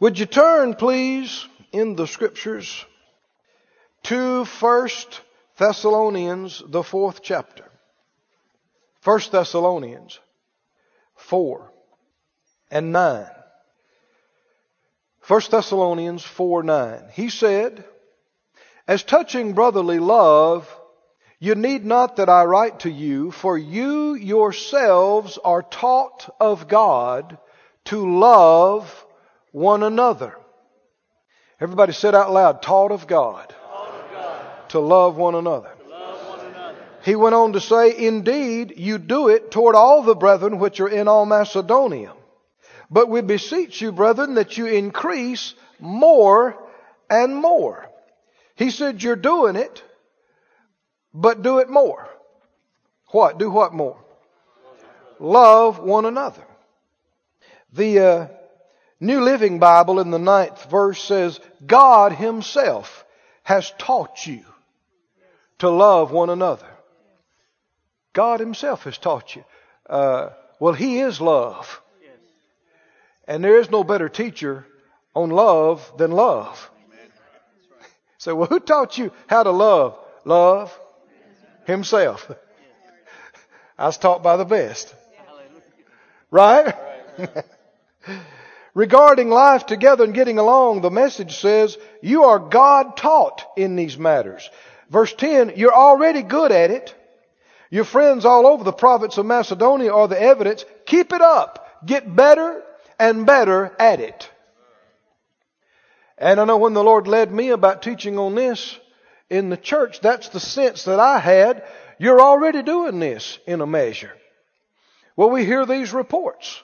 Would you turn, please, in the scriptures to First Thessalonians, the fourth chapter. First Thessalonians 4 and 9. First Thessalonians 4 9. He said, As touching brotherly love, you need not that I write to you, for you yourselves are taught of God to love one another. Everybody said out loud, taught of God, Taught of God to love one another. to love one another. He went on to say, Indeed, you do it toward all the brethren which are in all Macedonia. But we beseech you, brethren, that you increase more and more. He said, You're doing it, but do it more. What? Do what more? Love one another. The uh, New Living Bible in the ninth verse says, God Himself has taught you to love one another. God Himself has taught you. Uh, well, He is love. And there is no better teacher on love than love. So, well, who taught you how to love? Love Himself. I was taught by the best. Right? Regarding life together and getting along, the message says, you are God taught in these matters. Verse 10, you're already good at it. Your friends all over the province of Macedonia are the evidence. Keep it up. Get better and better at it. And I know when the Lord led me about teaching on this in the church, that's the sense that I had. You're already doing this in a measure. Well, we hear these reports.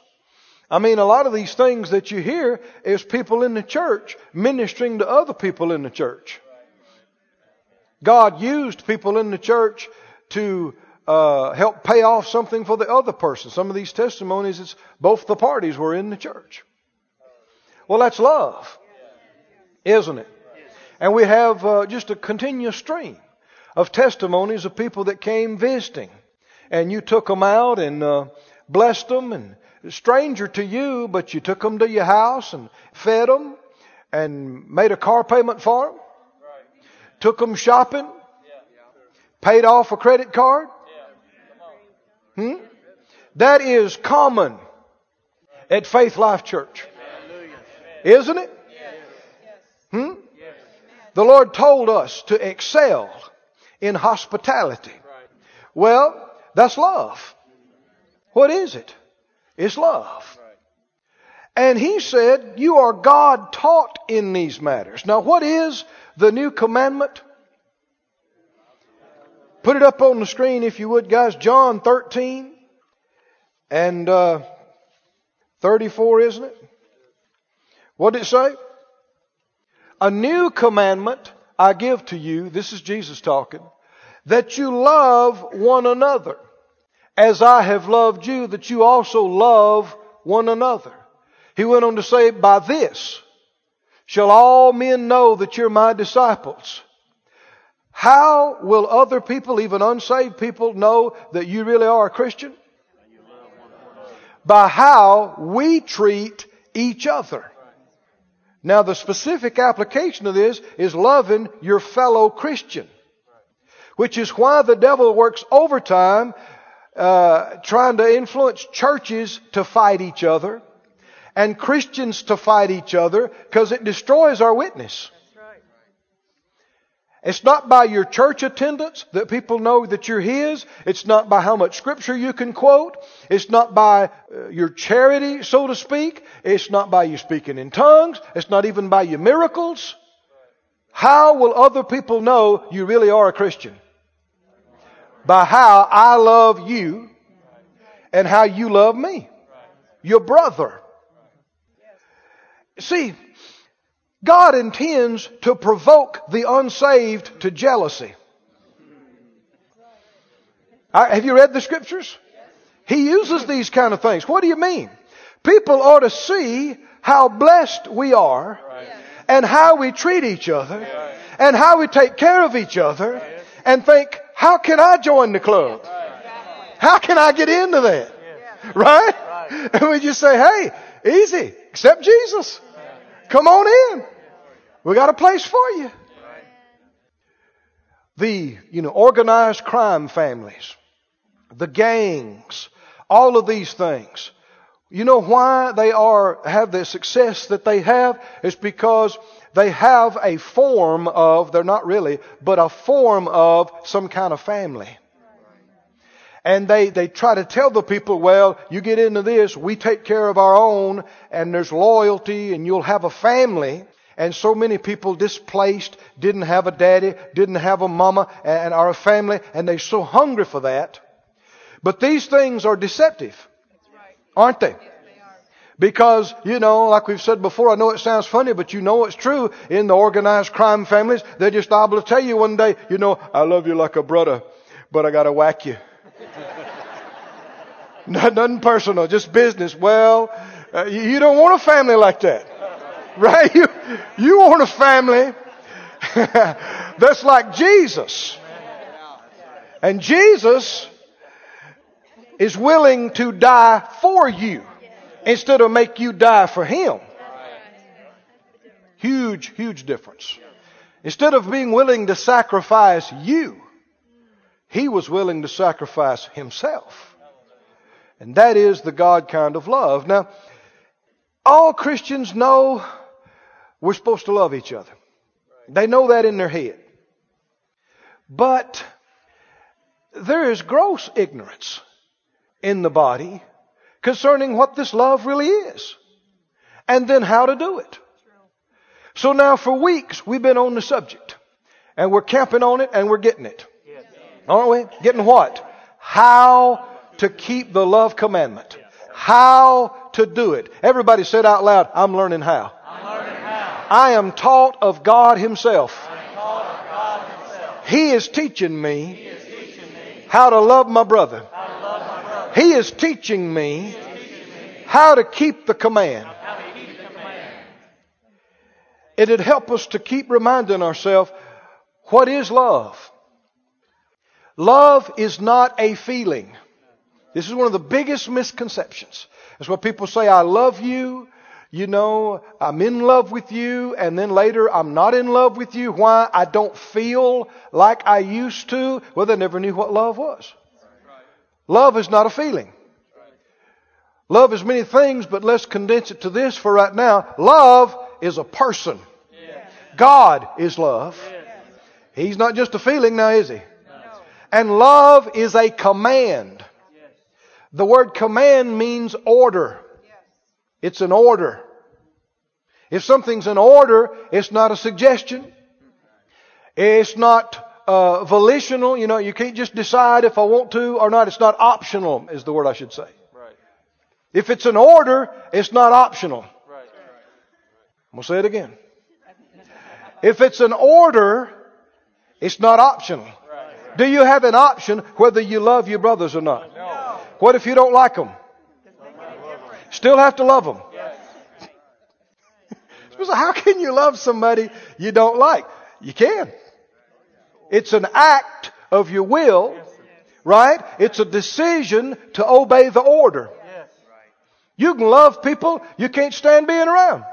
I mean, a lot of these things that you hear is people in the church ministering to other people in the church. God used people in the church to uh, help pay off something for the other person. Some of these testimonies, it's both the parties were in the church. Well, that's love, isn't it? And we have uh, just a continuous stream of testimonies of people that came visiting, and you took them out and uh, blessed them, and stranger to you, but you took them to your house and fed them, and made a car payment for them, right. took them shopping, paid off a credit card. Hmm? That is common at Faith Life Church, Hallelujah. isn't it? Hmm? The Lord told us to excel in hospitality. Well, that's love. What is it? It's love. And He said, You are God taught in these matters. Now, what is the new commandment? Put it up on the screen if you would, guys. John 13 and uh, 34, isn't it? What did it say? A new commandment I give to you, this is Jesus talking, that you love one another as I have loved you, that you also love one another. He went on to say, by this shall all men know that you're my disciples. How will other people, even unsaved people, know that you really are a Christian? By how we treat each other. Now the specific application of this is loving your fellow Christian. Which is why the devil works overtime uh, trying to influence churches to fight each other and Christians to fight each other because it destroys our witness. It's not by your church attendance that people know that you're His. It's not by how much scripture you can quote. It's not by uh, your charity, so to speak. It's not by you speaking in tongues. It's not even by your miracles. How will other people know you really are a Christian? By how I love you and how you love me. Your brother. See, God intends to provoke the unsaved to jealousy. I- Have you read the scriptures? He uses these kind of things. What do you mean? People ought to see how blessed we are and how we treat each other and how we take care of each other and think, how can I join the club? How can I get into that? Right? And we just say, hey, easy, accept Jesus. Come on in. We got a place for you. The, you know, organized crime families, the gangs, all of these things. You know why they are, have the success that they have? It's because they have a form of, they're not really, but a form of some kind of family. And they, they try to tell the people, well, you get into this, we take care of our own, and there's loyalty, and you'll have a family. And so many people displaced, didn't have a daddy, didn't have a mama, and are a family, and they're so hungry for that. But these things are deceptive. Aren't they? Because, you know, like we've said before, I know it sounds funny, but you know it's true. In the organized crime families, they're just able to tell you one day, you know, I love you like a brother, but I gotta whack you. Nothing personal, just business. Well, uh, you don't want a family like that. Right? You, you want a family that's like Jesus. And Jesus is willing to die for you instead of make you die for him. Huge, huge difference. Instead of being willing to sacrifice you, he was willing to sacrifice himself. And that is the God kind of love. Now, all Christians know we're supposed to love each other. They know that in their head. But there is gross ignorance in the body concerning what this love really is. And then how to do it. So now for weeks we've been on the subject. And we're camping on it and we're getting it. Aren't we? Getting what? How to keep the love commandment. How to do it. Everybody said out loud, I'm learning how. I'm learning how. I am taught of God Himself. Of God Himself. He is He is teaching me how to love my brother. how to love my brother. He is teaching me He is teaching me how to keep the command. how to keep the command. It'd help us to keep reminding ourselves what is love? Love is not a feeling. This is one of the biggest misconceptions. That's what people say, I love you, you know, I'm in love with you, and then later I'm not in love with you. Why? I don't feel like I used to. Well, they never knew what love was. Love is not a feeling. Love is many things, but let's condense it to this for right now. Love is a person. God is love. He's not just a feeling now, is he? And love is a command. The word command means order. It's an order. If something's an order, it's not a suggestion. It's not uh, volitional. You know, you can't just decide if I want to or not. It's not optional, is the word I should say. Right. If it's an order, it's not optional. Right. I'm going to say it again. If it's an order, it's not optional. Do you have an option whether you love your brothers or not? No. What if you don't like them? Still have to love them. So how can you love somebody you don't like? You can. It's an act of your will, right? It's a decision to obey the order. You can love people you can't stand being around.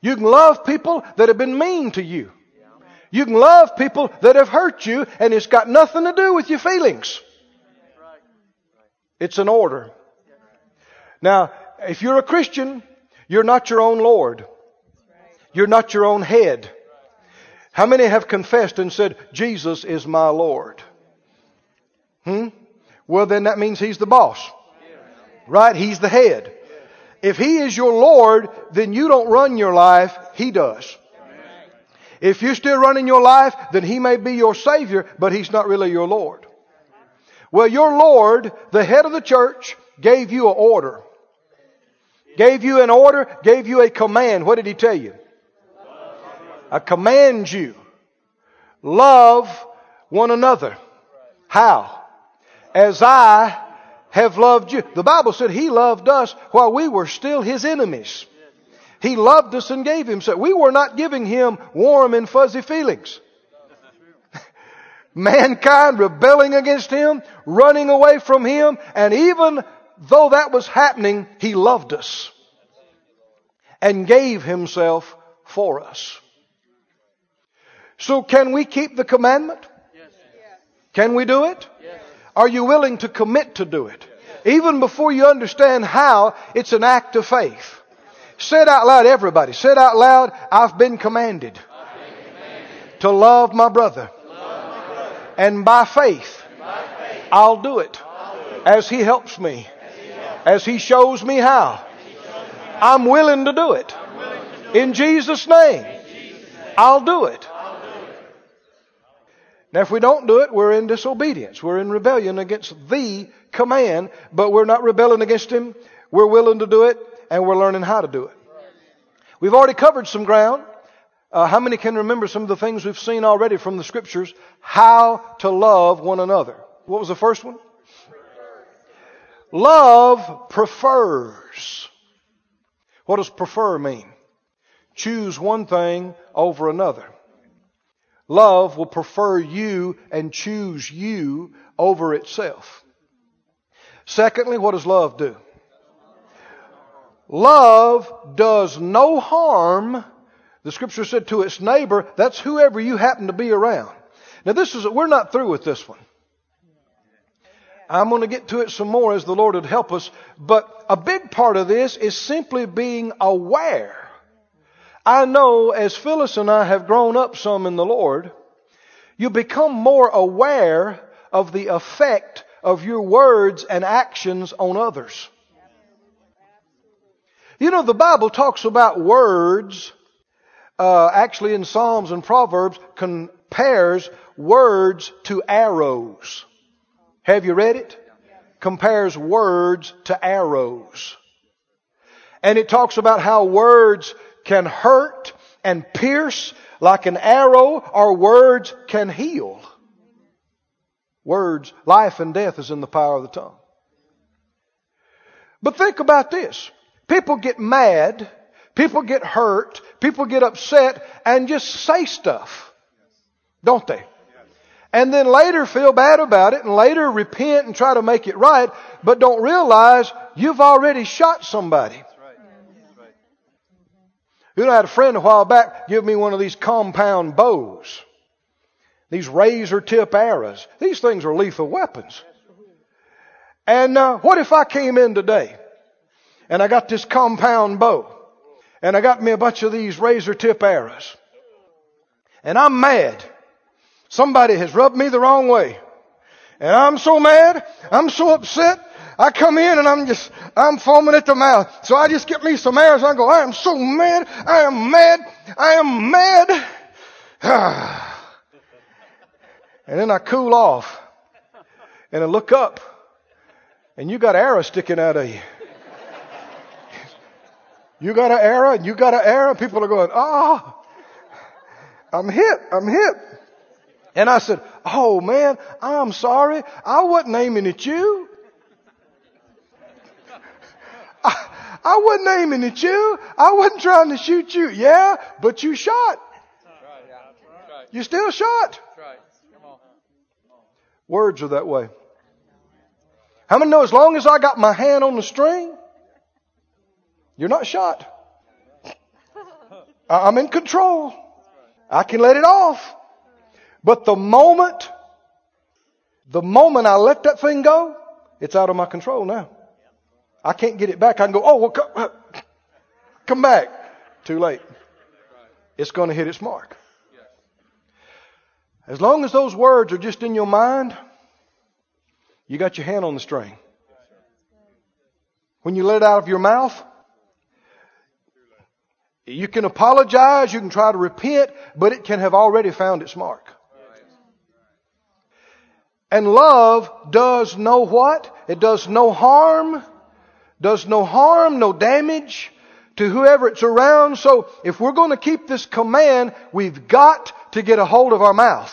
You can love people that have been mean to you. You can love people that have hurt you and it's got nothing to do with your feelings. It's an order. Now, if you're a Christian, you're not your own Lord. You're not your own head. How many have confessed and said, Jesus is my Lord? Hmm? Well, then that means He's the boss. Right? He's the head. If He is your Lord, then you don't run your life, He does. If you're still running your life, then He may be your Savior, but He's not really your Lord. Well, your Lord, the head of the church, gave you an order. Gave you an order, gave you a command. What did He tell you? I command you. Love one another. How? As I have loved you. The Bible said He loved us while we were still His enemies. He loved us and gave Himself. We were not giving Him warm and fuzzy feelings. Mankind rebelling against Him, running away from Him, and even though that was happening, He loved us. and gave himself for us. So can we keep the commandment? Yes. Can we do it? Yes. Are you willing to commit to do it? Even before you understand how, it's an act of faith. Say it out loud, everybody. Say it out loud. I've been commanded, to love my brother. And by faith, I'll do it as he helps me, as he shows me how. I'm willing to do it. In Jesus' name, I'll do it. Now, if we don't do it, we're in disobedience. We're in rebellion against the command, but we're not rebelling against Him. We're willing to do it, and we're learning how to do it. We've already covered some ground. Uh, how many can remember some of the things we've seen already from the Scriptures? How to love one another. What was the first one? Love prefers. What does prefer mean? Choose one thing over another. Love will prefer you and choose you over itself. Secondly, what does love do? Love does no harm, the scripture said to its neighbor, that's whoever you happen to be around. Now this is, we're not through with this one. I'm going to get to it some more as the Lord would help us, but a big part of this is simply being aware. I know as Phyllis and I have grown up some in the Lord, you become more aware of the effect of your words and actions on others. You know, the Bible talks about words, uh, actually in Psalms and Proverbs, compares words to arrows. Have you read it? Compares words to arrows. And it talks about how words can hurt and pierce like an arrow, or words can heal. Words, life and death is in the power of the tongue. But think about this. People get mad, people get hurt, people get upset, and just say stuff. Don't they? And then later feel bad about it, and later repent and try to make it right, but don't realize you've already shot somebody. You know, I had a friend a while back give me one of these compound bows. These razor tip arrows. These things are lethal weapons. And uh, what if I came in today and I got this compound bow and I got me a bunch of these razor tip arrows and I'm mad. Somebody has rubbed me the wrong way. And I'm so mad, I'm so upset, I come in and I'm just, I'm foaming at the mouth. So I just get me some and I go, I am so mad, I am mad, I am mad. and then I cool off and I look up and you got arrows sticking out of you. You got an arrow and you got an arrow. People are going, ah, oh, I'm hit, I'm hit. And I said, oh man, I'm sorry. I wasn't aiming at you. I, wasn't aiming at you. I wasn't trying to shoot you. Yeah, but you shot. You still shot. Words are that way. How many know as long as I got my hand on the string, you're not shot. I'm in control. I can let it off. But the moment, the moment I let that thing go, it's out of my control now. I can't get it back. I can go, oh, well, come, uh, come back. Too late. It's going to hit its mark. As long as those words are just in your mind, you got your hand on the string. When you let it out of your mouth, you can apologize, you can try to repent, but it can have already found its mark. And love does no what? It does no harm, does no harm, no damage to whoever it's around. So if we're going to keep this command, we've got to get a hold of our mouth.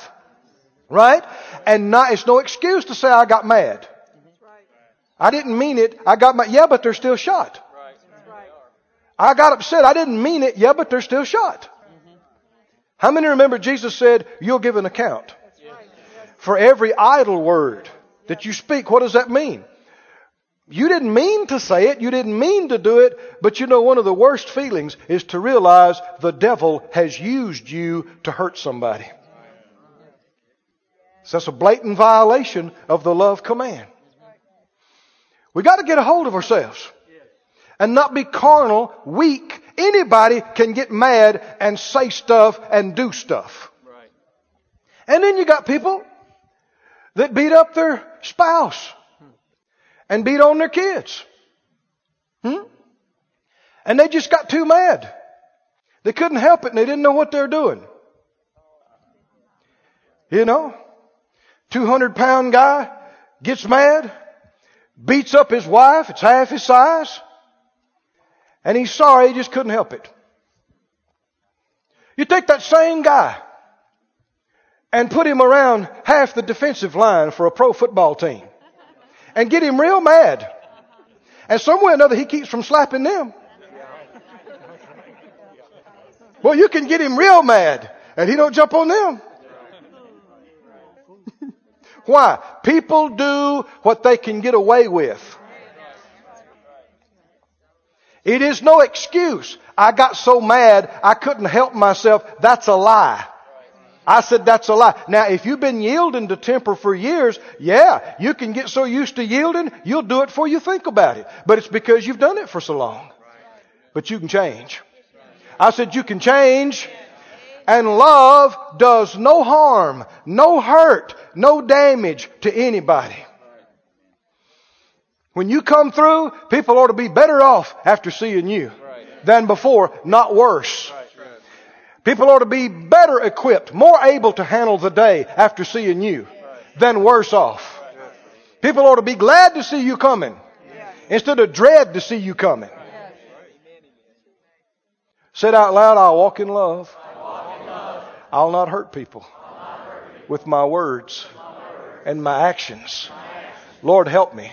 Right? And not, it's no excuse to say I got mad. I didn't mean it. I got my, yeah, but they're still shot. I got upset. I didn't mean it. Yeah, but they're still shot. Mm-hmm. How many remember Jesus said, you'll give an account? For every idle word that you speak, what does that mean? You didn't mean to say it, you didn't mean to do it, but you know one of the worst feelings is to realize the devil has used you to hurt somebody. So that's a blatant violation of the love command. We got to get a hold of ourselves and not be carnal, weak. Anybody can get mad and say stuff and do stuff. And then you got people that beat up their spouse and beat on their kids. Hmm? And they just got too mad. They couldn't help it and they didn't know what they were doing. You know? 200 pound guy gets mad, beats up his wife, it's half his size, and he's sorry, he just couldn't help it. You take that same guy and put him around half the defensive line for a pro football team and get him real mad. And somewhere or another he keeps from slapping them. Well, you can get him real mad and he don't jump on them. Why? People do what they can get away with. It is no excuse. I got so mad I couldn't help myself. That's a lie. I said that's a lie. Now, if you've been yielding to temper for years, yeah, you can get so used to yielding, you'll do it before you think about it. But it's because you've done it for so long. But you can change. I said you can change. And love does no harm, no hurt, no damage to anybody. When you come through, people ought to be better off after seeing you than before, not worse. People ought to be better equipped, more able to handle the day after seeing you than worse off. People ought to be glad to see you coming instead of dread to see you coming. Said out loud, I'll walk in love. I'll not hurt people with my words and my actions. Lord, help me.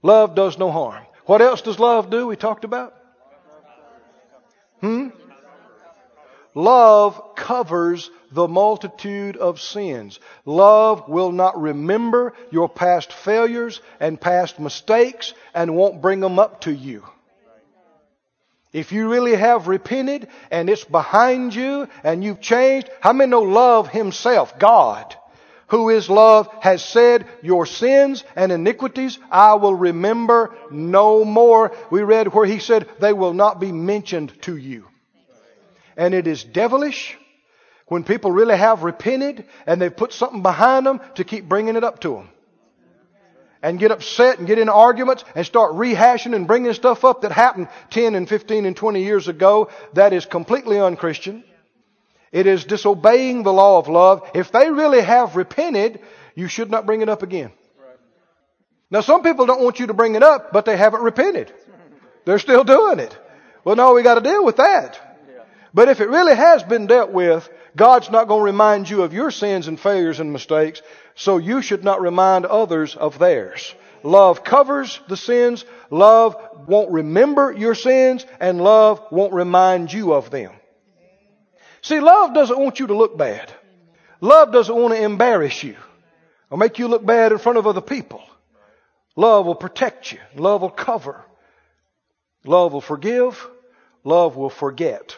Love does no harm. What else does love do? We talked about. Hmm? Love covers the multitude of sins. Love will not remember your past failures and past mistakes and won't bring them up to you. If you really have repented and it's behind you and you've changed, how many know love himself, God, who is love, has said, your sins and iniquities I will remember no more. We read where he said, they will not be mentioned to you. And it is devilish when people really have repented and they've put something behind them to keep bringing it up to them and get upset and get in arguments and start rehashing and bringing stuff up that happened 10 and 15 and 20 years ago that is completely unchristian. It is disobeying the law of love. If they really have repented, you should not bring it up again. Now some people don't want you to bring it up, but they haven't repented. They're still doing it. Well, no, we got to deal with that. But if it really has been dealt with, God's not going to remind you of your sins and failures and mistakes, so you should not remind others of theirs. Love covers the sins, love won't remember your sins, and love won't remind you of them. See, love doesn't want you to look bad. Love doesn't want to embarrass you or make you look bad in front of other people. Love will protect you. Love will cover. Love will forgive. Love will forget.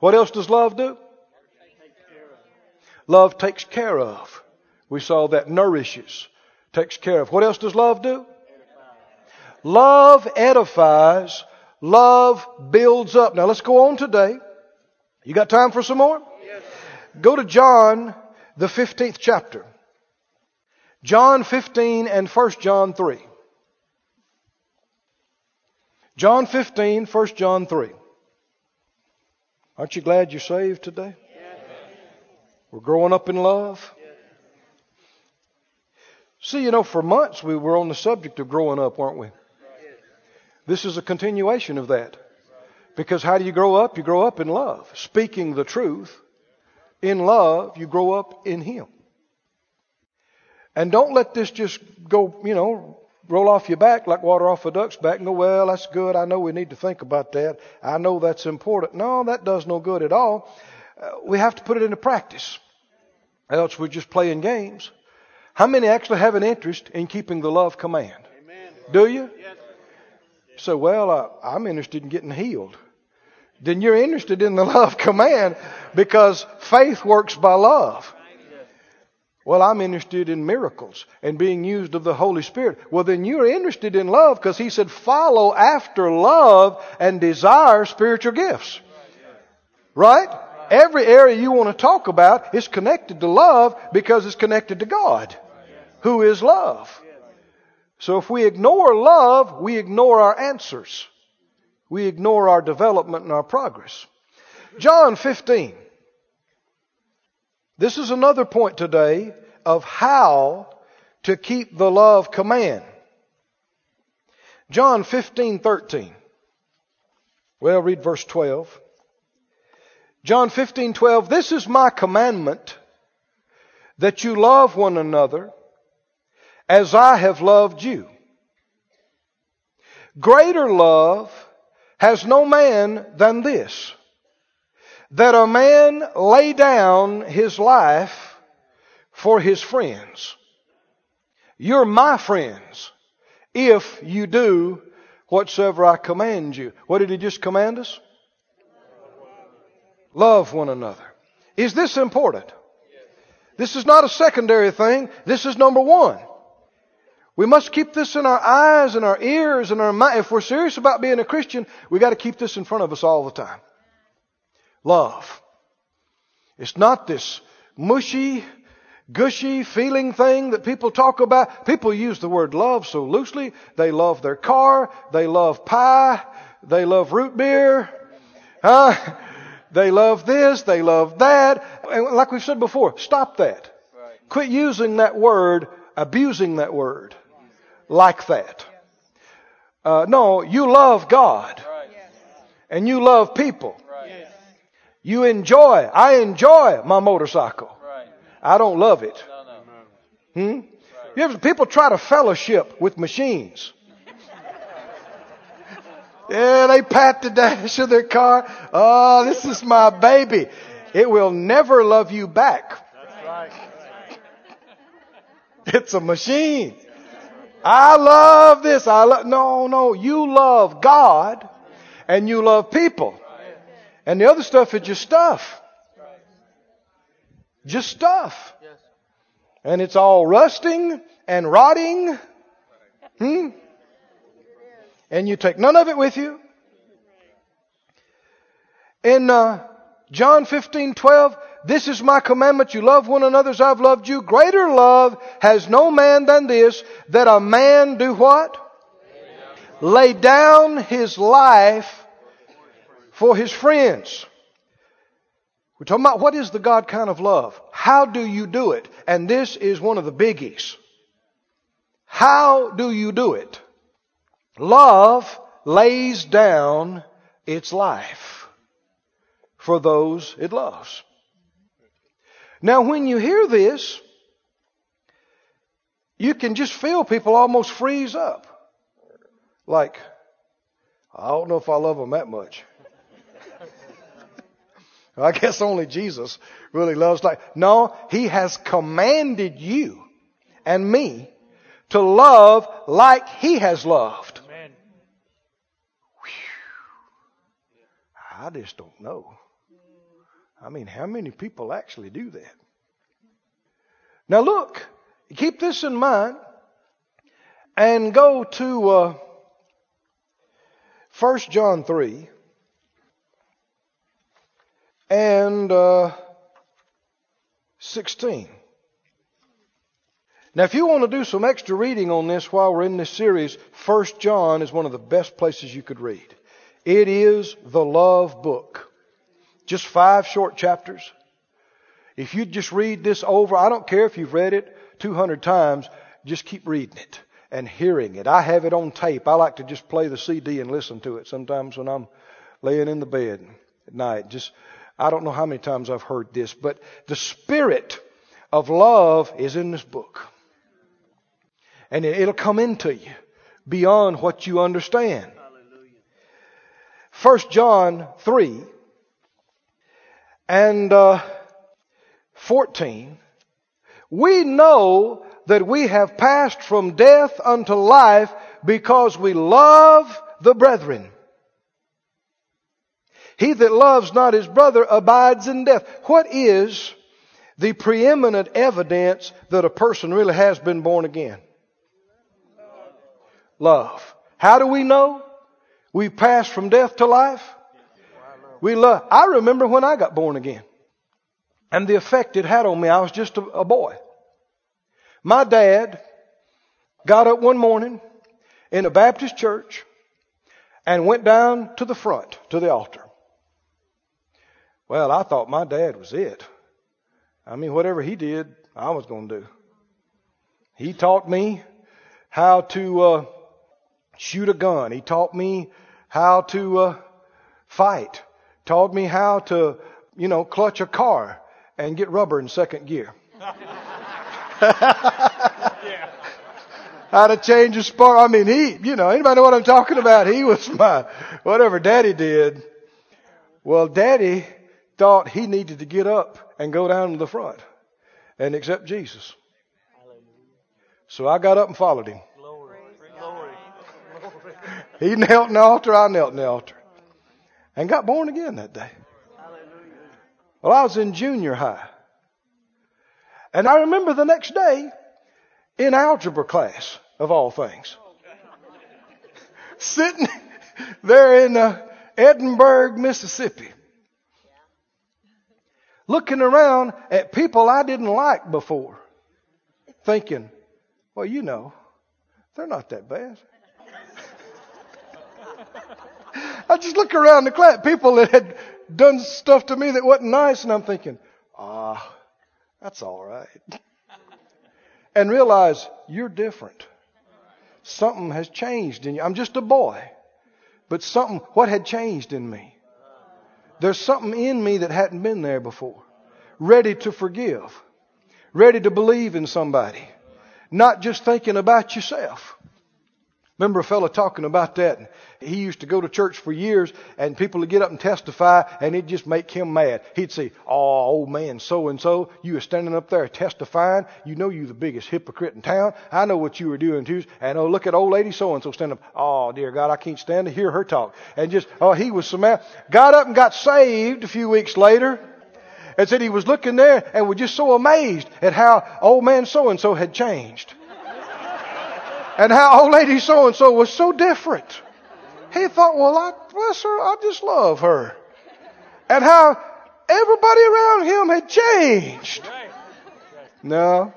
What else does love do? Love takes care of. We saw that nourishes, takes care of. What else does love do? Love edifies. Love builds up. Now let's go on today. You got time for some more? Yes. Go to John, the 15th chapter. John 15 and 1 John 3. John 15, 1 John 3. Aren't you glad you're saved today? We're growing up in love. See, you know, for months we were on the subject of growing up, weren't we? This is a continuation of that. Because how do you grow up? You grow up in love. Speaking the truth. In love, you grow up in Him. And don't let this just go, you know, roll off your back like water off a duck's back and go, well, that's good. I know we need to think about that. I know that's important. No, that does no good at all. Uh, we have to put it into practice. Else we're just playing games. How many actually have an interest in keeping the love command? Do you? So, well, uh, I'm interested in getting healed. Then you're interested in the love command because faith works by love. Well, I'm interested in miracles and being used of the Holy Spirit. Well, then you're interested in love because He said follow after love and desire spiritual gifts. Right? Every area you want to talk about is connected to love because it's connected to God, who is love. So if we ignore love, we ignore our answers. We ignore our development and our progress. John 15. This is another point today of how to keep the love command. John 15, 13. Well, read verse 12. John 15, 12. This is my commandment that you love one another as I have loved you. Greater love has no man than this, that a man lay down his life for his friends. You're my friends if you do whatsoever I command you. What did he just command us? Love one another. Is this important? This is not a secondary thing. This is number one. We must keep this in our eyes and our ears and our mind. If we're serious about being a Christian, we got to keep this in front of us all the time. Love. It's not this mushy, gushy feeling thing that people talk about. People use the word love so loosely. They love their car. They love pie. They love root beer. Huh? They love this. They love that. And like we've said before, stop that. Quit using that word, abusing that word like that. Uh, no, you love God. And you love people. You enjoy. I enjoy my motorcycle. I don't love it. Hmm? You ever, people try to fellowship with machines. Yeah, they pat the dash of their car. Oh, this is my baby. It will never love you back. It's a machine. I love this. I love, no, no, you love God and you love people. And the other stuff is just stuff. Just stuff. And it's all rusting and rotting. Hmm? And you take none of it with you. In uh, John 15, 12, this is my commandment. You love one another as I've loved you. Greater love has no man than this, that a man do what? Lay down his life for his friends. We're talking about what is the God kind of love? How do you do it? And this is one of the biggies. How do you do it? Love lays down its life for those it loves. Now, when you hear this, you can just feel people almost freeze up. Like, I don't know if I love them that much. I guess only Jesus really loves like, no, He has commanded you and me to love like He has loved. Amen. I just don't know. I mean, how many people actually do that? Now look, keep this in mind and go to uh, 1 John 3 and uh, 16. Now, if you want to do some extra reading on this while we're in this series, 1 John is one of the best places you could read. It is the love book. Just five short chapters. If you just read this over, I don't care if you've read it 200 times, just keep reading it and hearing it. I have it on tape. I like to just play the CD and listen to it sometimes when I'm laying in the bed at night. Just, I don't know how many times I've heard this, but the spirit of love is in this book. And it'll come into you beyond what you understand. First John 3 and uh, 14, we know that we have passed from death unto life because we love the brethren. He that loves not his brother abides in death. What is the preeminent evidence that a person really has been born again? Love. How do we know? We pass from death to life. We love. I remember when I got born again and the effect it had on me. I was just a, a boy. My dad got up one morning in a Baptist church and went down to the front to the altar. Well, I thought my dad was it. I mean, whatever he did, I was going to do. He taught me how to uh, shoot a gun. He taught me how to uh, fight. Taught me how to, you know, clutch a car and get rubber in second gear. How to change a spark. I mean, he, you know, anybody know what I'm talking about? He was my, whatever daddy did. Well, daddy thought he needed to get up and go down to the front and accept Jesus. So I got up and followed him. He knelt in the altar, I knelt in the altar. And got born again that day. Well, I was in junior high. And I remember the next day in algebra class, of all things, sitting there in uh, Edinburg, Mississippi, looking around at people I didn't like before, thinking, well, you know, they're not that bad. I just look around the class, people that had done stuff to me that wasn't nice, and I'm thinking, ah, that's all right. And realize you're different. Something has changed in you. I'm just a boy. But something, what had changed in me? There's something in me that hadn't been there before. Ready to forgive. Ready to believe in somebody. Not just thinking about yourself. Remember a fellow talking about that. He used to go to church for years and people would get up and testify and it'd just make him mad. He'd say, Oh, old man so and so, you were standing up there testifying. You know you're the biggest hypocrite in town. I know what you were doing too. And oh, look at old lady so and so standing up. Oh, dear God, I can't stand to hear her talk. And just, oh, he was so mad. Got up and got saved a few weeks later and said he was looking there and was just so amazed at how old man so and so had changed and how old lady so and so was so different. He thought, well, I bless her, I just love her. And how everybody around him had changed. No.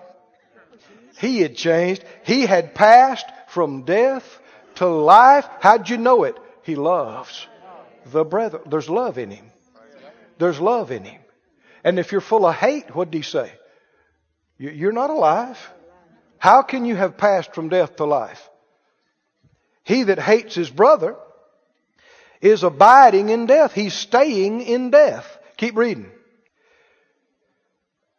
He had changed. He had passed from death to life. How'd you know it? He loves the brethren. There's love in him. There's love in him. And if you're full of hate, what did he say? You're not alive. How can you have passed from death to life? He that hates his brother is abiding in death. He's staying in death. Keep reading.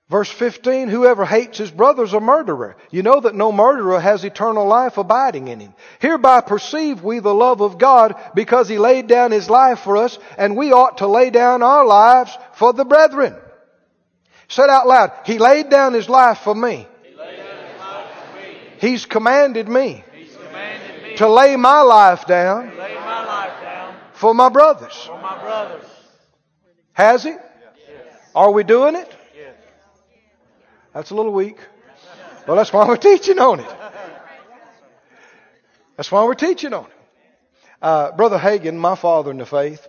Verse 15, whoever hates his brother is a murderer. You know that no murderer has eternal life abiding in him. Hereby perceive we the love of God because he laid down his life for us and we ought to lay down our lives for the brethren. Said out loud, he laid down his life for me. He's commanded me, He's commanded me to lay my life down lay my life down for my brothers. for my brothers. Has he? Are we doing it? Yes. That's a little weak. Well, that's why we're teaching on it. That's why we're teaching on it. Uh, Brother Hagin, my father in the faith,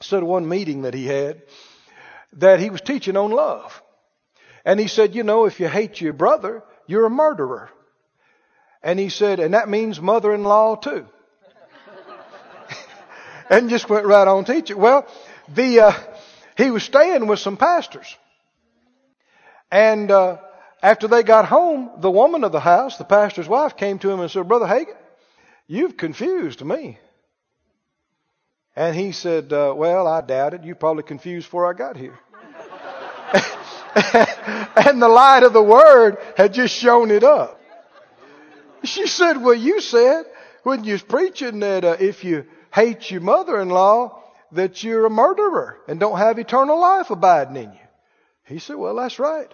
said one meeting that he had that he was teaching on love. And he said, you know, if you hate your brother, you're a murderer. And he said, and that means mother-in-law too. and just went right on teaching. Well, the, uh, he was staying with some pastors. And, uh, after they got home, the woman of the house, the pastor's wife, came to him and said, Brother Hagin, you've confused me. And he said, uh, Well, I doubt it. You probably confused before I got here. and the light of the word had just shown it up. She said, Well, you said when you was preaching that uh, if you hate your mother in law, that you're a murderer and don't have eternal life abiding in you. He said, Well, that's right.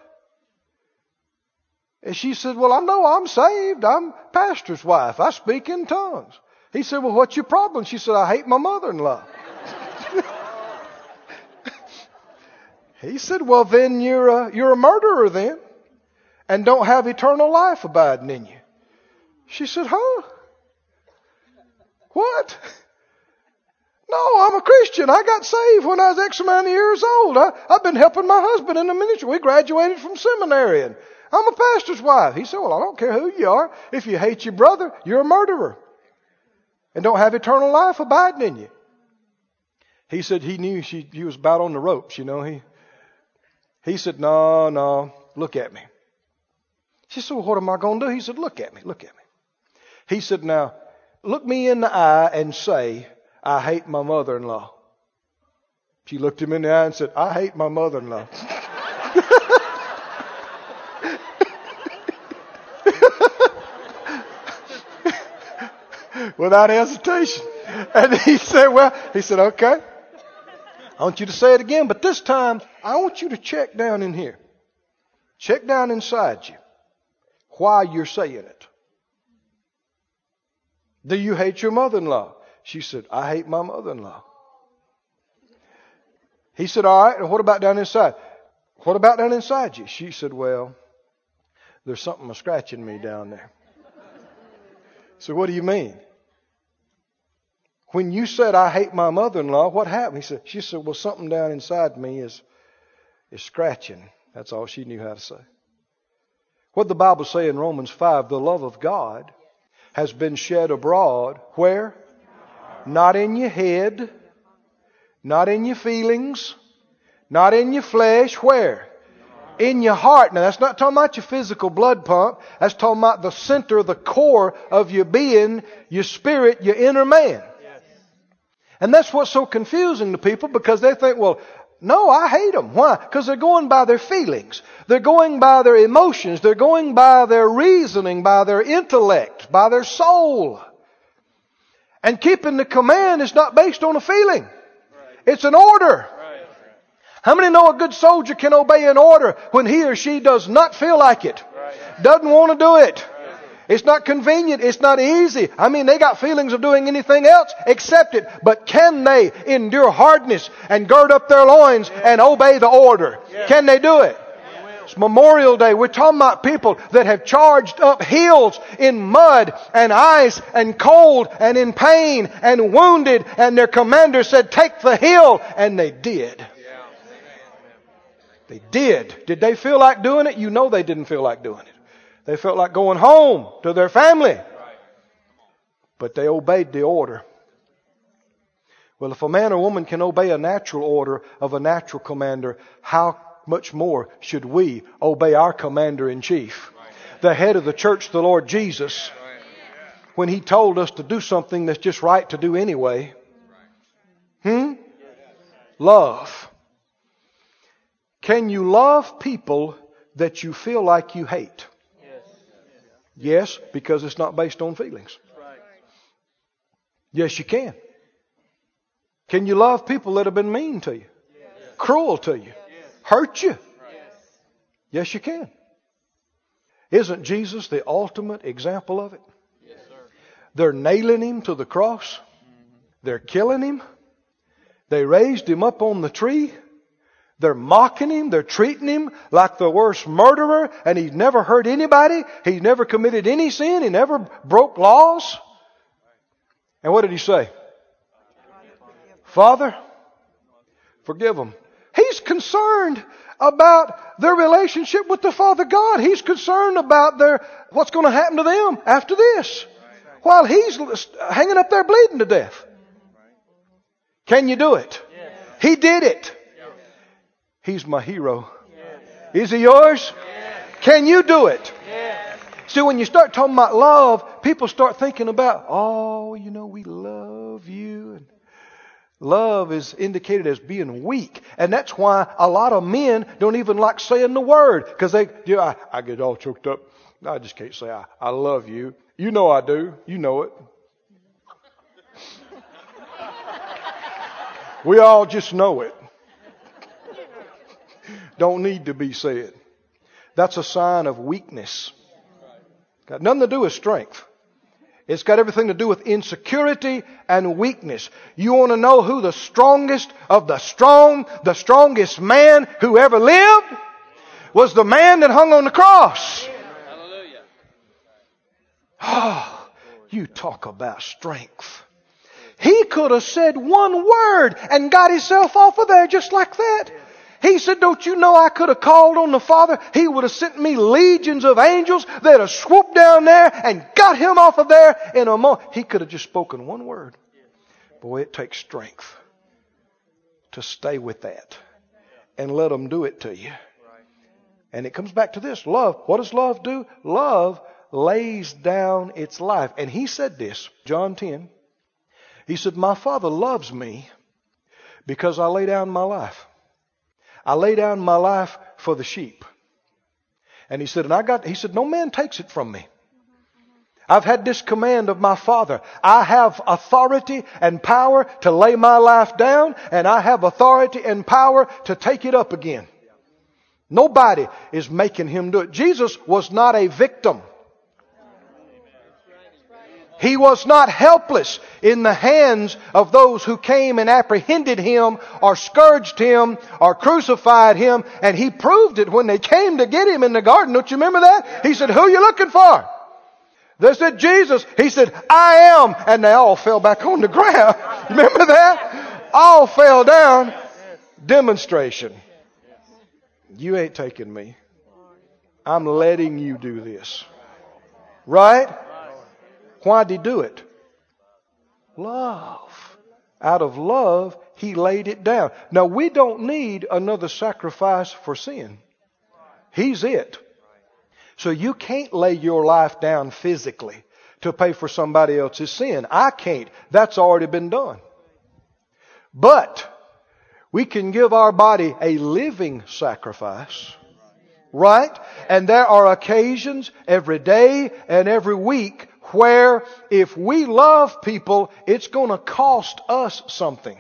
And she said, well, I know I'm saved. I'm pastor's wife. I speak in tongues. He said, well, what's your problem? She said, I hate my mother-in-law. he said, well, then you're a, you're a murderer then and don't have eternal life abiding in you. She said, huh? What? No, I'm a Christian. I got saved when I was X amount of years old. I, I've been helping my husband in the ministry. We graduated from seminary and I'm a pastor's wife. He said, well, I don't care who you are. If you hate your brother, you're a murderer and don't have eternal life abiding in you. He said he knew she, he was about on the ropes, you know. He, he said, no, no, look at me. She said, well, what am I going to do? He said, look at me, look at me. He said, now, look me in the eye and say, I hate my mother-in-law. She looked him in the eye and said, I hate my mother-in-law. Without hesitation. And he said, well, he said, okay. I want you to say it again, but this time I want you to check down in here. Check down inside you why you're saying it. Do you hate your mother-in-law? She said, I hate my mother-in-law. He said, all right, and what about down inside? What about down inside you? She said, well, there's something scratching me down there. So what do you mean? When you said I hate my mother-in-law, what happened? He said, she said, well, something down inside me is, is scratching. That's all she knew how to say. What the Bible say in Romans 5, the love of God has been shed abroad. Where? Not in your head, not in your feelings, not in your flesh. Where? In your heart. Now that's not talking about your physical blood pump. That's talking about the center, the core of your being, your spirit, your inner man. And that's what's so confusing to people because they think, well, no, I hate them. Why? Because they're going by their feelings. They're going by their emotions. They're going by their reasoning, by their intellect, by their soul. And keeping the command is not based on a feeling. It's an order. How many know a good soldier can obey an order when he or she does not feel like it? Doesn't want to do it. It's not convenient. It's not easy. I mean, they got feelings of doing anything else except it. But can they endure hardness and gird up their loins and obey the order? Can they do it? It's Memorial Day. We're talking about people that have charged up hills in mud and ice and cold and in pain and wounded and their commander said, take the hill. And they did. They did. Did they feel like doing it? You know they didn't feel like doing it. They felt like going home to their family. But they obeyed the order. Well, if a man or woman can obey a natural order of a natural commander, how much more should we obey our commander in chief? The head of the church, the Lord Jesus, when he told us to do something that's just right to do anyway. Hmm? Love. Can you love people that you feel like you hate? Yes, because it's not based on feelings. Yes, you can. Can you love people that have been mean to you? Cruel to you? Hurt you? Yes, yes, you can. Isn't Jesus the ultimate example of it? They're nailing him to the cross. They're killing him. They raised him up on the tree. They're mocking him. They're treating him like the worst murderer and he's never hurt anybody. He's never committed any sin. He never broke laws. And what did he say? Father, forgive them. He's concerned about their relationship with the Father God. He's concerned about their, what's going to happen to them after this. While he's hanging up there bleeding to death. Can you do it? He did it. He's my hero. Is he yours? Can you do it? See, when you start talking about love, people start thinking about, oh, you know, we love you. And love is indicated as being weak. And that's why a lot of men don't even like saying the word. Because they, you know, I, I get all choked up. I just can't say I, I love you. You know I do. You know it. we all just know it don't need to be said. That's a sign of weakness. Got nothing to do with strength. It's got everything to do with insecurity and weakness. You want to know who the strongest of the strong, the strongest man who ever lived? Was the man that hung on the cross. Hallelujah. Oh, you talk about strength. He could have said one word and got himself off of there just like that. He said, don't you know I could have called on the Father? He would have sent me legions of angels that have swooped down there and got him off of there in a moment. He could have just spoken one word. Boy, it takes strength to stay with that and let them do it to you. And it comes back to this love. What does love do? Love lays down its life. And he said this, John 10. He said, My Father loves me because I lay down my life. I lay down my life for the sheep. And he said, and I got, he said, no man takes it from me. I've had this command of my Father. I have authority and power to lay my life down, and I have authority and power to take it up again. Nobody is making him do it. Jesus was not a victim. He was not helpless in the hands of those who came and apprehended him or scourged him or crucified him. And he proved it when they came to get him in the garden. Don't you remember that? He said, who are you looking for? They said, Jesus. He said, I am. And they all fell back on the ground. Remember that? All fell down. Demonstration. You ain't taking me. I'm letting you do this. Right? Why did he do it? Love. Out of love, he laid it down. Now, we don't need another sacrifice for sin. He's it. So you can't lay your life down physically to pay for somebody else's sin. I can't. That's already been done. But we can give our body a living sacrifice. Right? And there are occasions every day and every week where if we love people, it's going to cost us something.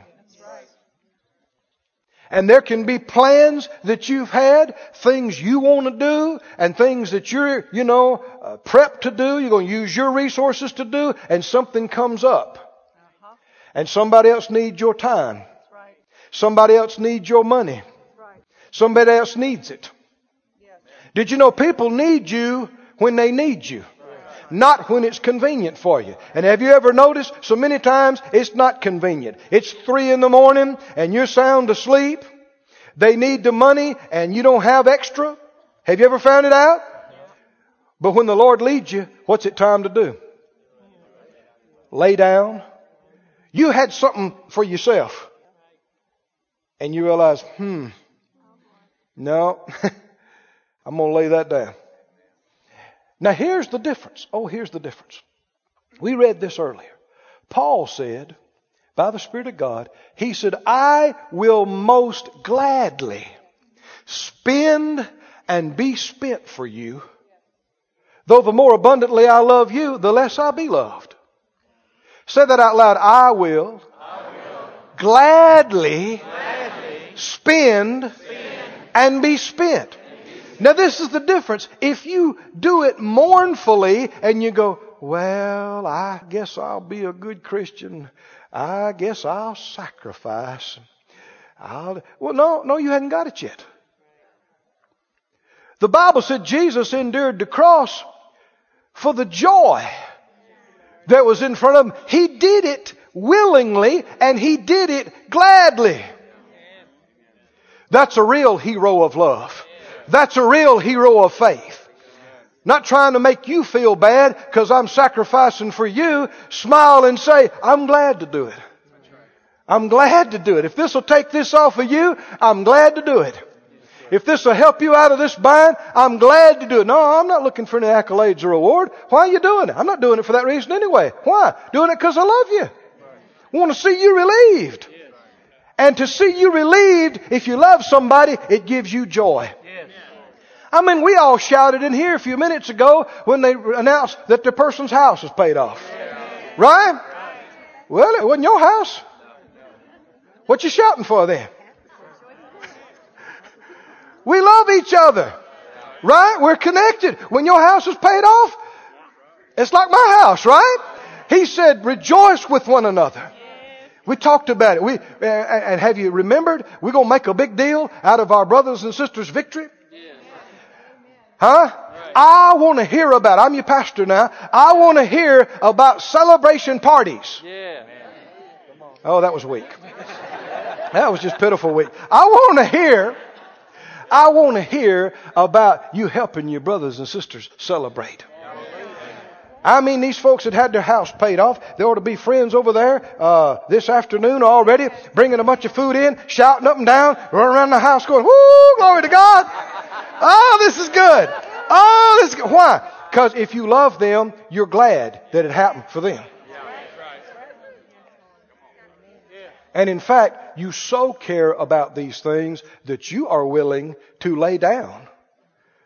And there can be plans that you've had, things you want to do, and things that you're, you know, uh, prepped to do. You're going to use your resources to do, and something comes up. And somebody else needs your time. Somebody else needs your money. Somebody else needs it. Did you know people need you when they need you? Not when it's convenient for you. And have you ever noticed so many times it's not convenient? It's three in the morning and you're sound asleep. They need the money and you don't have extra. Have you ever found it out? But when the Lord leads you, what's it time to do? Lay down. You had something for yourself. And you realize, hmm, no, I'm going to lay that down. Now here's the difference. Oh, here's the difference. We read this earlier. Paul said, by the Spirit of God, he said, I will most gladly spend and be spent for you. Though the more abundantly I love you, the less I be loved. Say that out loud. I will, I will gladly, gladly spend, spend and be spent. Now this is the difference. If you do it mournfully and you go, well, I guess I'll be a good Christian. I guess I'll sacrifice. I'll, well, no, no, you hadn't got it yet. The Bible said Jesus endured the cross for the joy that was in front of him. He did it willingly and he did it gladly. That's a real hero of love. That's a real hero of faith. Not trying to make you feel bad because I'm sacrificing for you. Smile and say, I'm glad to do it. I'm glad to do it. If this will take this off of you, I'm glad to do it. If this will help you out of this bind, I'm glad to do it. No, I'm not looking for any accolades or reward. Why are you doing it? I'm not doing it for that reason anyway. Why? Doing it because I love you. I want to see you relieved. And to see you relieved, if you love somebody, it gives you joy. I mean, we all shouted in here a few minutes ago when they announced that the person's house was paid off. Right? Well, it wasn't your house. What you shouting for then? We love each other. Right? We're connected. When your house is paid off, It's like my house, right? He said, rejoice with one another. We talked about it. We, and have you remembered? We're going to make a big deal out of our brothers and sisters' victory. Huh? I want to hear about, I'm your pastor now. I want to hear about celebration parties. Yeah. Oh, that was weak. That was just pitiful weak. I want to hear, I want to hear about you helping your brothers and sisters celebrate. I mean, these folks had had their house paid off. There ought to be friends over there uh, this afternoon already, bringing a bunch of food in, shouting up and down, running around the house, going, "Woo, glory to God! Oh, this is good. Oh, this is good. Why? Because if you love them, you're glad that it happened for them. And in fact, you so care about these things that you are willing to lay down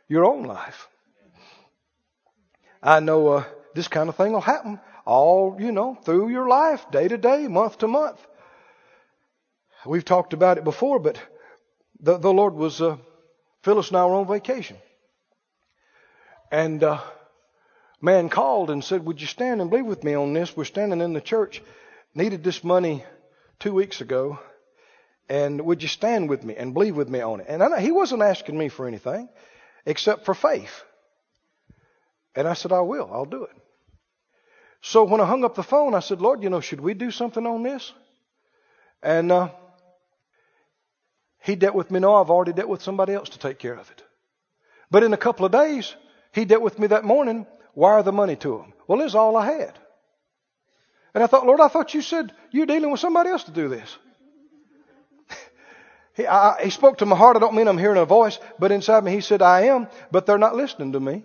your own life. I know uh, this kind of thing will happen all, you know, through your life, day to day, month to month. We've talked about it before, but the, the Lord was, uh, Phyllis and I were on vacation. And, uh, man called and said, would you stand and believe with me on this? We're standing in the church, needed this money two weeks ago, and would you stand with me and believe with me on it? And I, he wasn't asking me for anything except for faith. And I said, I will. I'll do it. So when I hung up the phone, I said, Lord, you know, should we do something on this? And uh, he dealt with me. No, I've already dealt with somebody else to take care of it. But in a couple of days, he dealt with me that morning. Wire the money to him. Well, it's all I had. And I thought, Lord, I thought you said you're dealing with somebody else to do this. he, I, he spoke to my heart. I don't mean I'm hearing a voice, but inside me he said, I am, but they're not listening to me.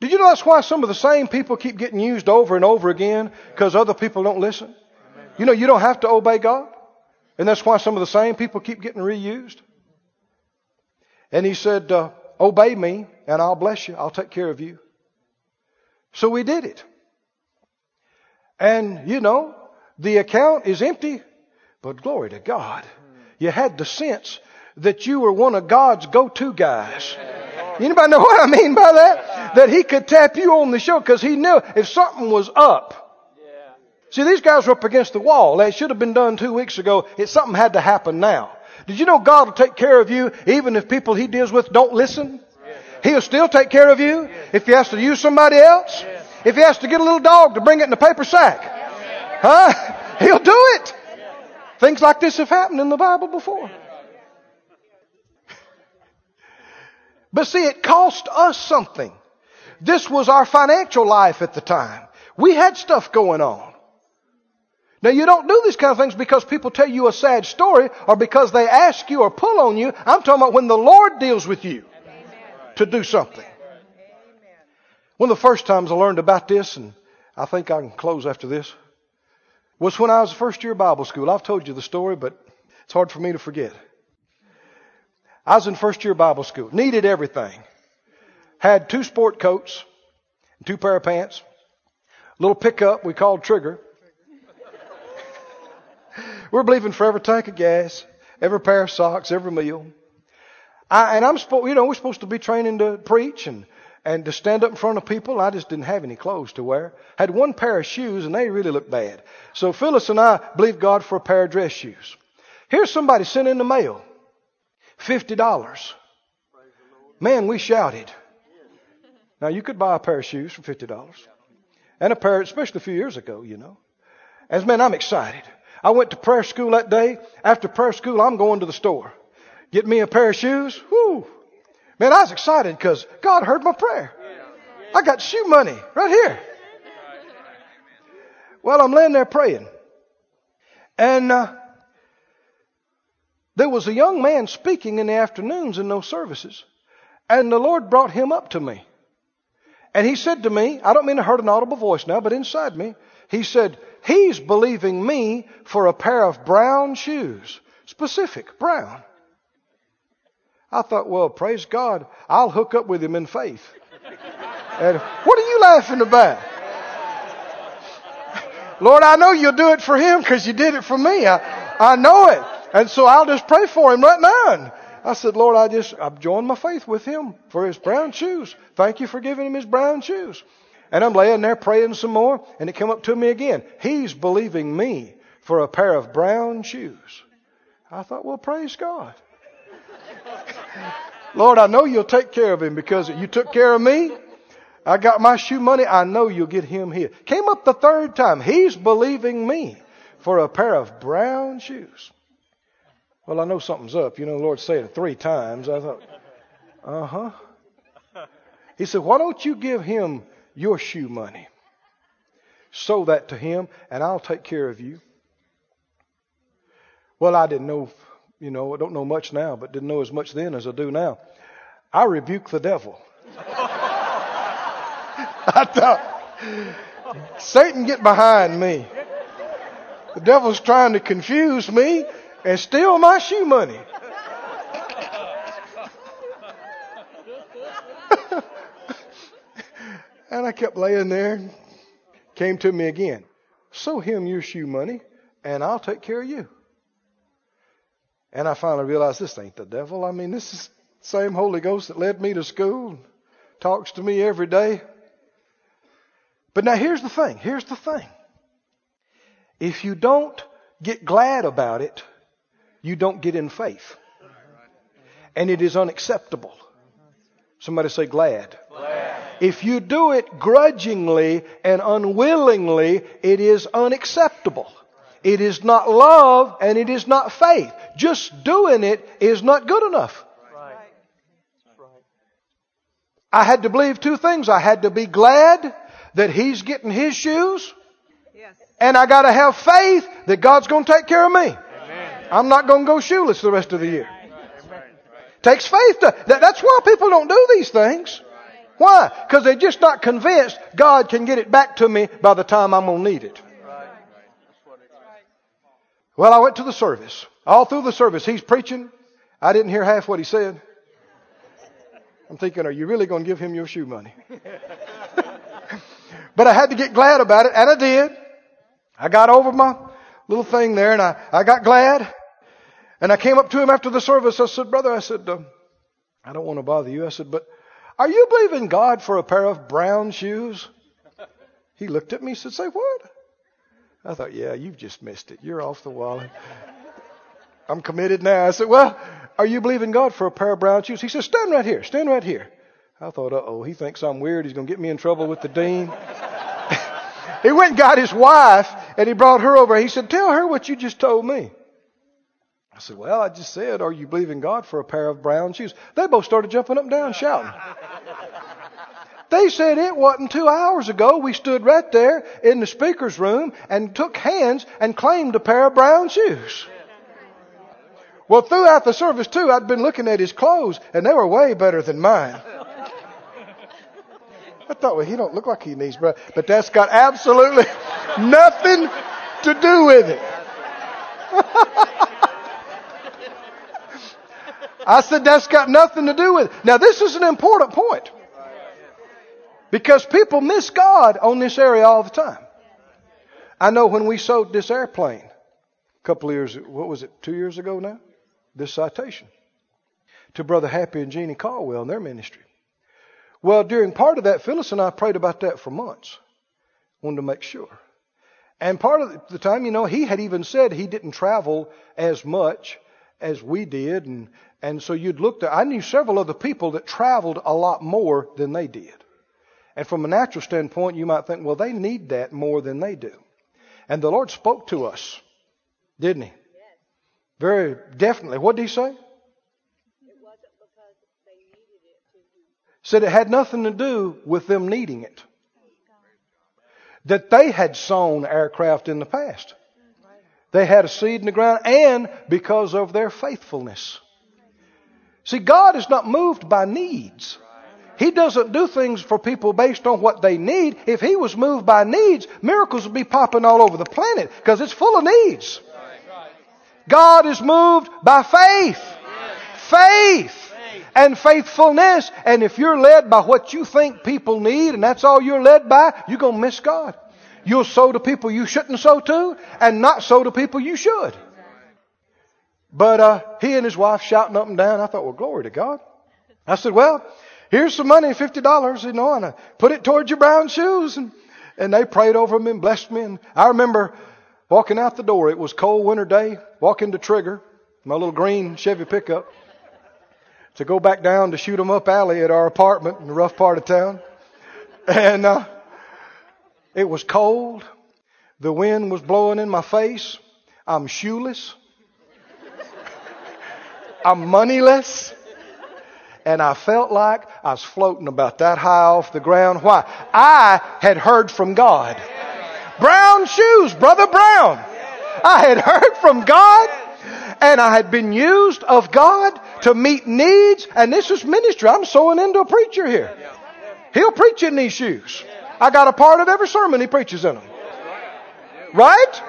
Did you know that's why some of the same people keep getting used over and over again? Because other people don't listen? You know, you don't have to obey God. And that's why some of the same people keep getting reused. And he said, uh, obey me and I'll bless you. I'll take care of you. So we did it. And, you know, the account is empty, but glory to God. You had the sense that you were one of God's go-to guys. Anybody know what I mean by that? That he could tap you on the shoulder because he knew if something was up. See, these guys were up against the wall. That should have been done two weeks ago. It, something had to happen now. Did you know God will take care of you even if people he deals with don't listen? He'll still take care of you if he has to use somebody else. If he has to get a little dog to bring it in a paper sack. Huh? He'll do it. Things like this have happened in the Bible before. But see, it cost us something. This was our financial life at the time. We had stuff going on. Now you don't do these kind of things because people tell you a sad story or because they ask you or pull on you. I'm talking about when the Lord deals with you to do something. One of the first times I learned about this, and I think I can close after this, was when I was first year Bible school. I've told you the story, but it's hard for me to forget. I was in first year Bible school, needed everything. Had two sport coats, two pair of pants, little pickup we called Trigger. We're believing for every tank of gas, every pair of socks, every meal. I, and I'm supposed, you know, we're supposed to be training to preach and, and to stand up in front of people. I just didn't have any clothes to wear. Had one pair of shoes and they really looked bad. So Phyllis and I believed God for a pair of dress shoes. Here's somebody sent in the mail. $50. Man, we shouted. Now you could buy a pair of shoes for $50. And a pair, especially a few years ago, you know. As man, I'm excited. I went to prayer school that day. After prayer school, I'm going to the store. Get me a pair of shoes. Whoo. Man, I was excited because God heard my prayer. I got shoe money right here. Well, I'm laying there praying. And uh, there was a young man speaking in the afternoons in those services. And the Lord brought him up to me. And he said to me, I don't mean to hurt an audible voice now, but inside me, he said, He's believing me for a pair of brown shoes. Specific, brown. I thought, well, praise God, I'll hook up with him in faith. And what are you laughing about? Lord, I know you'll do it for him because you did it for me. I, I know it. And so I'll just pray for him right now. I said, Lord, I just, I've joined my faith with him for his brown shoes. Thank you for giving him his brown shoes. And I'm laying there praying some more, and it came up to me again. He's believing me for a pair of brown shoes. I thought, well, praise God. Lord, I know you'll take care of him because you took care of me. I got my shoe money. I know you'll get him here. Came up the third time. He's believing me for a pair of brown shoes. Well, I know something's up. You know, the Lord said it three times. I thought, uh huh. He said, why don't you give him your shoe money? Sow that to him, and I'll take care of you. Well, I didn't know, you know, I don't know much now, but didn't know as much then as I do now. I rebuke the devil. I thought, Satan, get behind me. The devil's trying to confuse me and steal my shoe money. and I kept laying there. Came to me again. Sow him your shoe money, and I'll take care of you. And I finally realized this ain't the devil. I mean, this is the same Holy Ghost that led me to school, talks to me every day. But now here's the thing. Here's the thing. If you don't get glad about it, you don't get in faith. And it is unacceptable. Somebody say glad. glad. If you do it grudgingly and unwillingly, it is unacceptable. It is not love and it is not faith. Just doing it is not good enough. I had to believe two things. I had to be glad that he's getting his shoes. And I gotta have faith that God's gonna take care of me. I'm not gonna go shoeless the rest of the year. Takes faith to, that, that's why people don't do these things. Why? Because they're just not convinced God can get it back to me by the time I'm gonna need it. Well, I went to the service. All through the service, he's preaching. I didn't hear half what he said. I'm thinking, are you really going to give him your shoe money? but I had to get glad about it, and I did. I got over my little thing there, and I, I got glad. And I came up to him after the service. I said, Brother, I said, uh, I don't want to bother you. I said, but are you believing God for a pair of brown shoes? He looked at me and said, Say what? I thought, yeah, you've just missed it. You're off the wall. I'm committed now. I said, well, are you believing God for a pair of brown shoes? He said, stand right here. Stand right here. I thought, uh oh, he thinks I'm weird. He's going to get me in trouble with the dean. he went and got his wife and he brought her over. He said, tell her what you just told me. I said, well, I just said, are you believing God for a pair of brown shoes? They both started jumping up and down shouting. They said it wasn't two hours ago we stood right there in the speaker's room and took hands and claimed a pair of brown shoes. Well, throughout the service too, I'd been looking at his clothes and they were way better than mine. I thought, well, he don't look like he needs but that's got absolutely nothing to do with it. I said, that's got nothing to do with it. Now, this is an important point. Because people miss God on this area all the time. I know when we sold this airplane a couple of years, what was it, two years ago now? This citation to Brother Happy and Jeanne Caldwell in their ministry. Well, during part of that, Phyllis and I prayed about that for months. Wanted to make sure. And part of the time, you know, he had even said he didn't travel as much as we did. And, and so you'd look at, I knew several other people that traveled a lot more than they did. And from a natural standpoint, you might think, well, they need that more than they do. And the Lord spoke to us, didn't He? Very definitely. What did He say? It wasn't because they needed it Said it had nothing to do with them needing it. That they had sown aircraft in the past. They had a seed in the ground and because of their faithfulness. See, God is not moved by needs. He doesn't do things for people based on what they need. If He was moved by needs, miracles would be popping all over the planet because it's full of needs. God is moved by faith. Faith and faithfulness. And if you're led by what you think people need and that's all you're led by, you're going to miss God. You'll sow to people you shouldn't sow to and not sow to people you should. But uh, he and his wife shouting up and down. I thought, well, glory to God. I said, well, here's some money, fifty dollars, you know, and I put it towards your brown shoes, and and they prayed over me and blessed me. And I remember walking out the door. It was cold winter day. Walking to Trigger, my little green Chevy pickup, to go back down to shoot 'em up alley at our apartment in the rough part of town, and uh, it was cold. The wind was blowing in my face. I'm shoeless. I'm moneyless. And I felt like I was floating about that high off the ground. Why? I had heard from God. Brown shoes, Brother Brown. I had heard from God and I had been used of God to meet needs. And this is ministry. I'm sowing into a preacher here. He'll preach in these shoes. I got a part of every sermon he preaches in them. Right?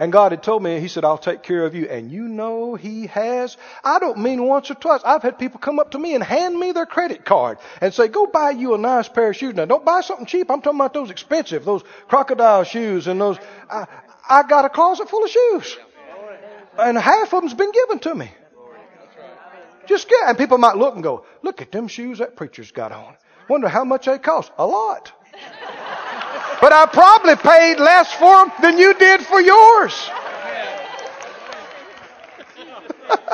And God had told me, He said, I'll take care of you. And you know He has. I don't mean once or twice. I've had people come up to me and hand me their credit card and say, go buy you a nice pair of shoes. Now don't buy something cheap. I'm talking about those expensive, those crocodile shoes and those. I, I got a closet full of shoes. And half of them's been given to me. Just get, and people might look and go, look at them shoes that preacher's got on. Wonder how much they cost. A lot. But I probably paid less for them than you did for yours.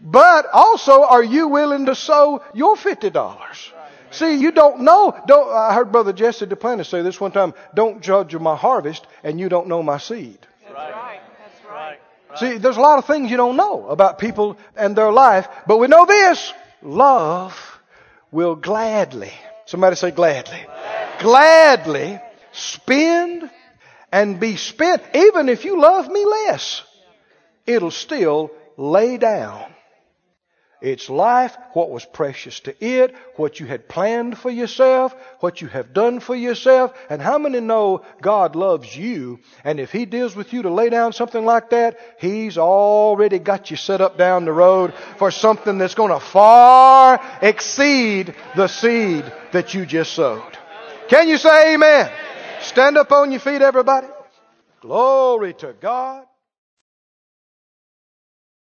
but also, are you willing to sow your fifty dollars? See, you don't know. Don't, I heard Brother Jesse Duplantis say this one time. Don't judge of my harvest, and you don't know my seed. That's right. See, there's a lot of things you don't know about people and their life, but we know this: love will gladly, somebody say gladly, gladly spend and be spent. Even if you love me less, it'll still lay down its life, what was precious to it, what you had planned for yourself, what you have done for yourself. And how many know God loves you? And if He deals with you to lay down something like that, He's already got you set up down the road for something that's going to far exceed the seed that you just sowed. Can you say amen? Stand up on your feet, everybody. Glory to God.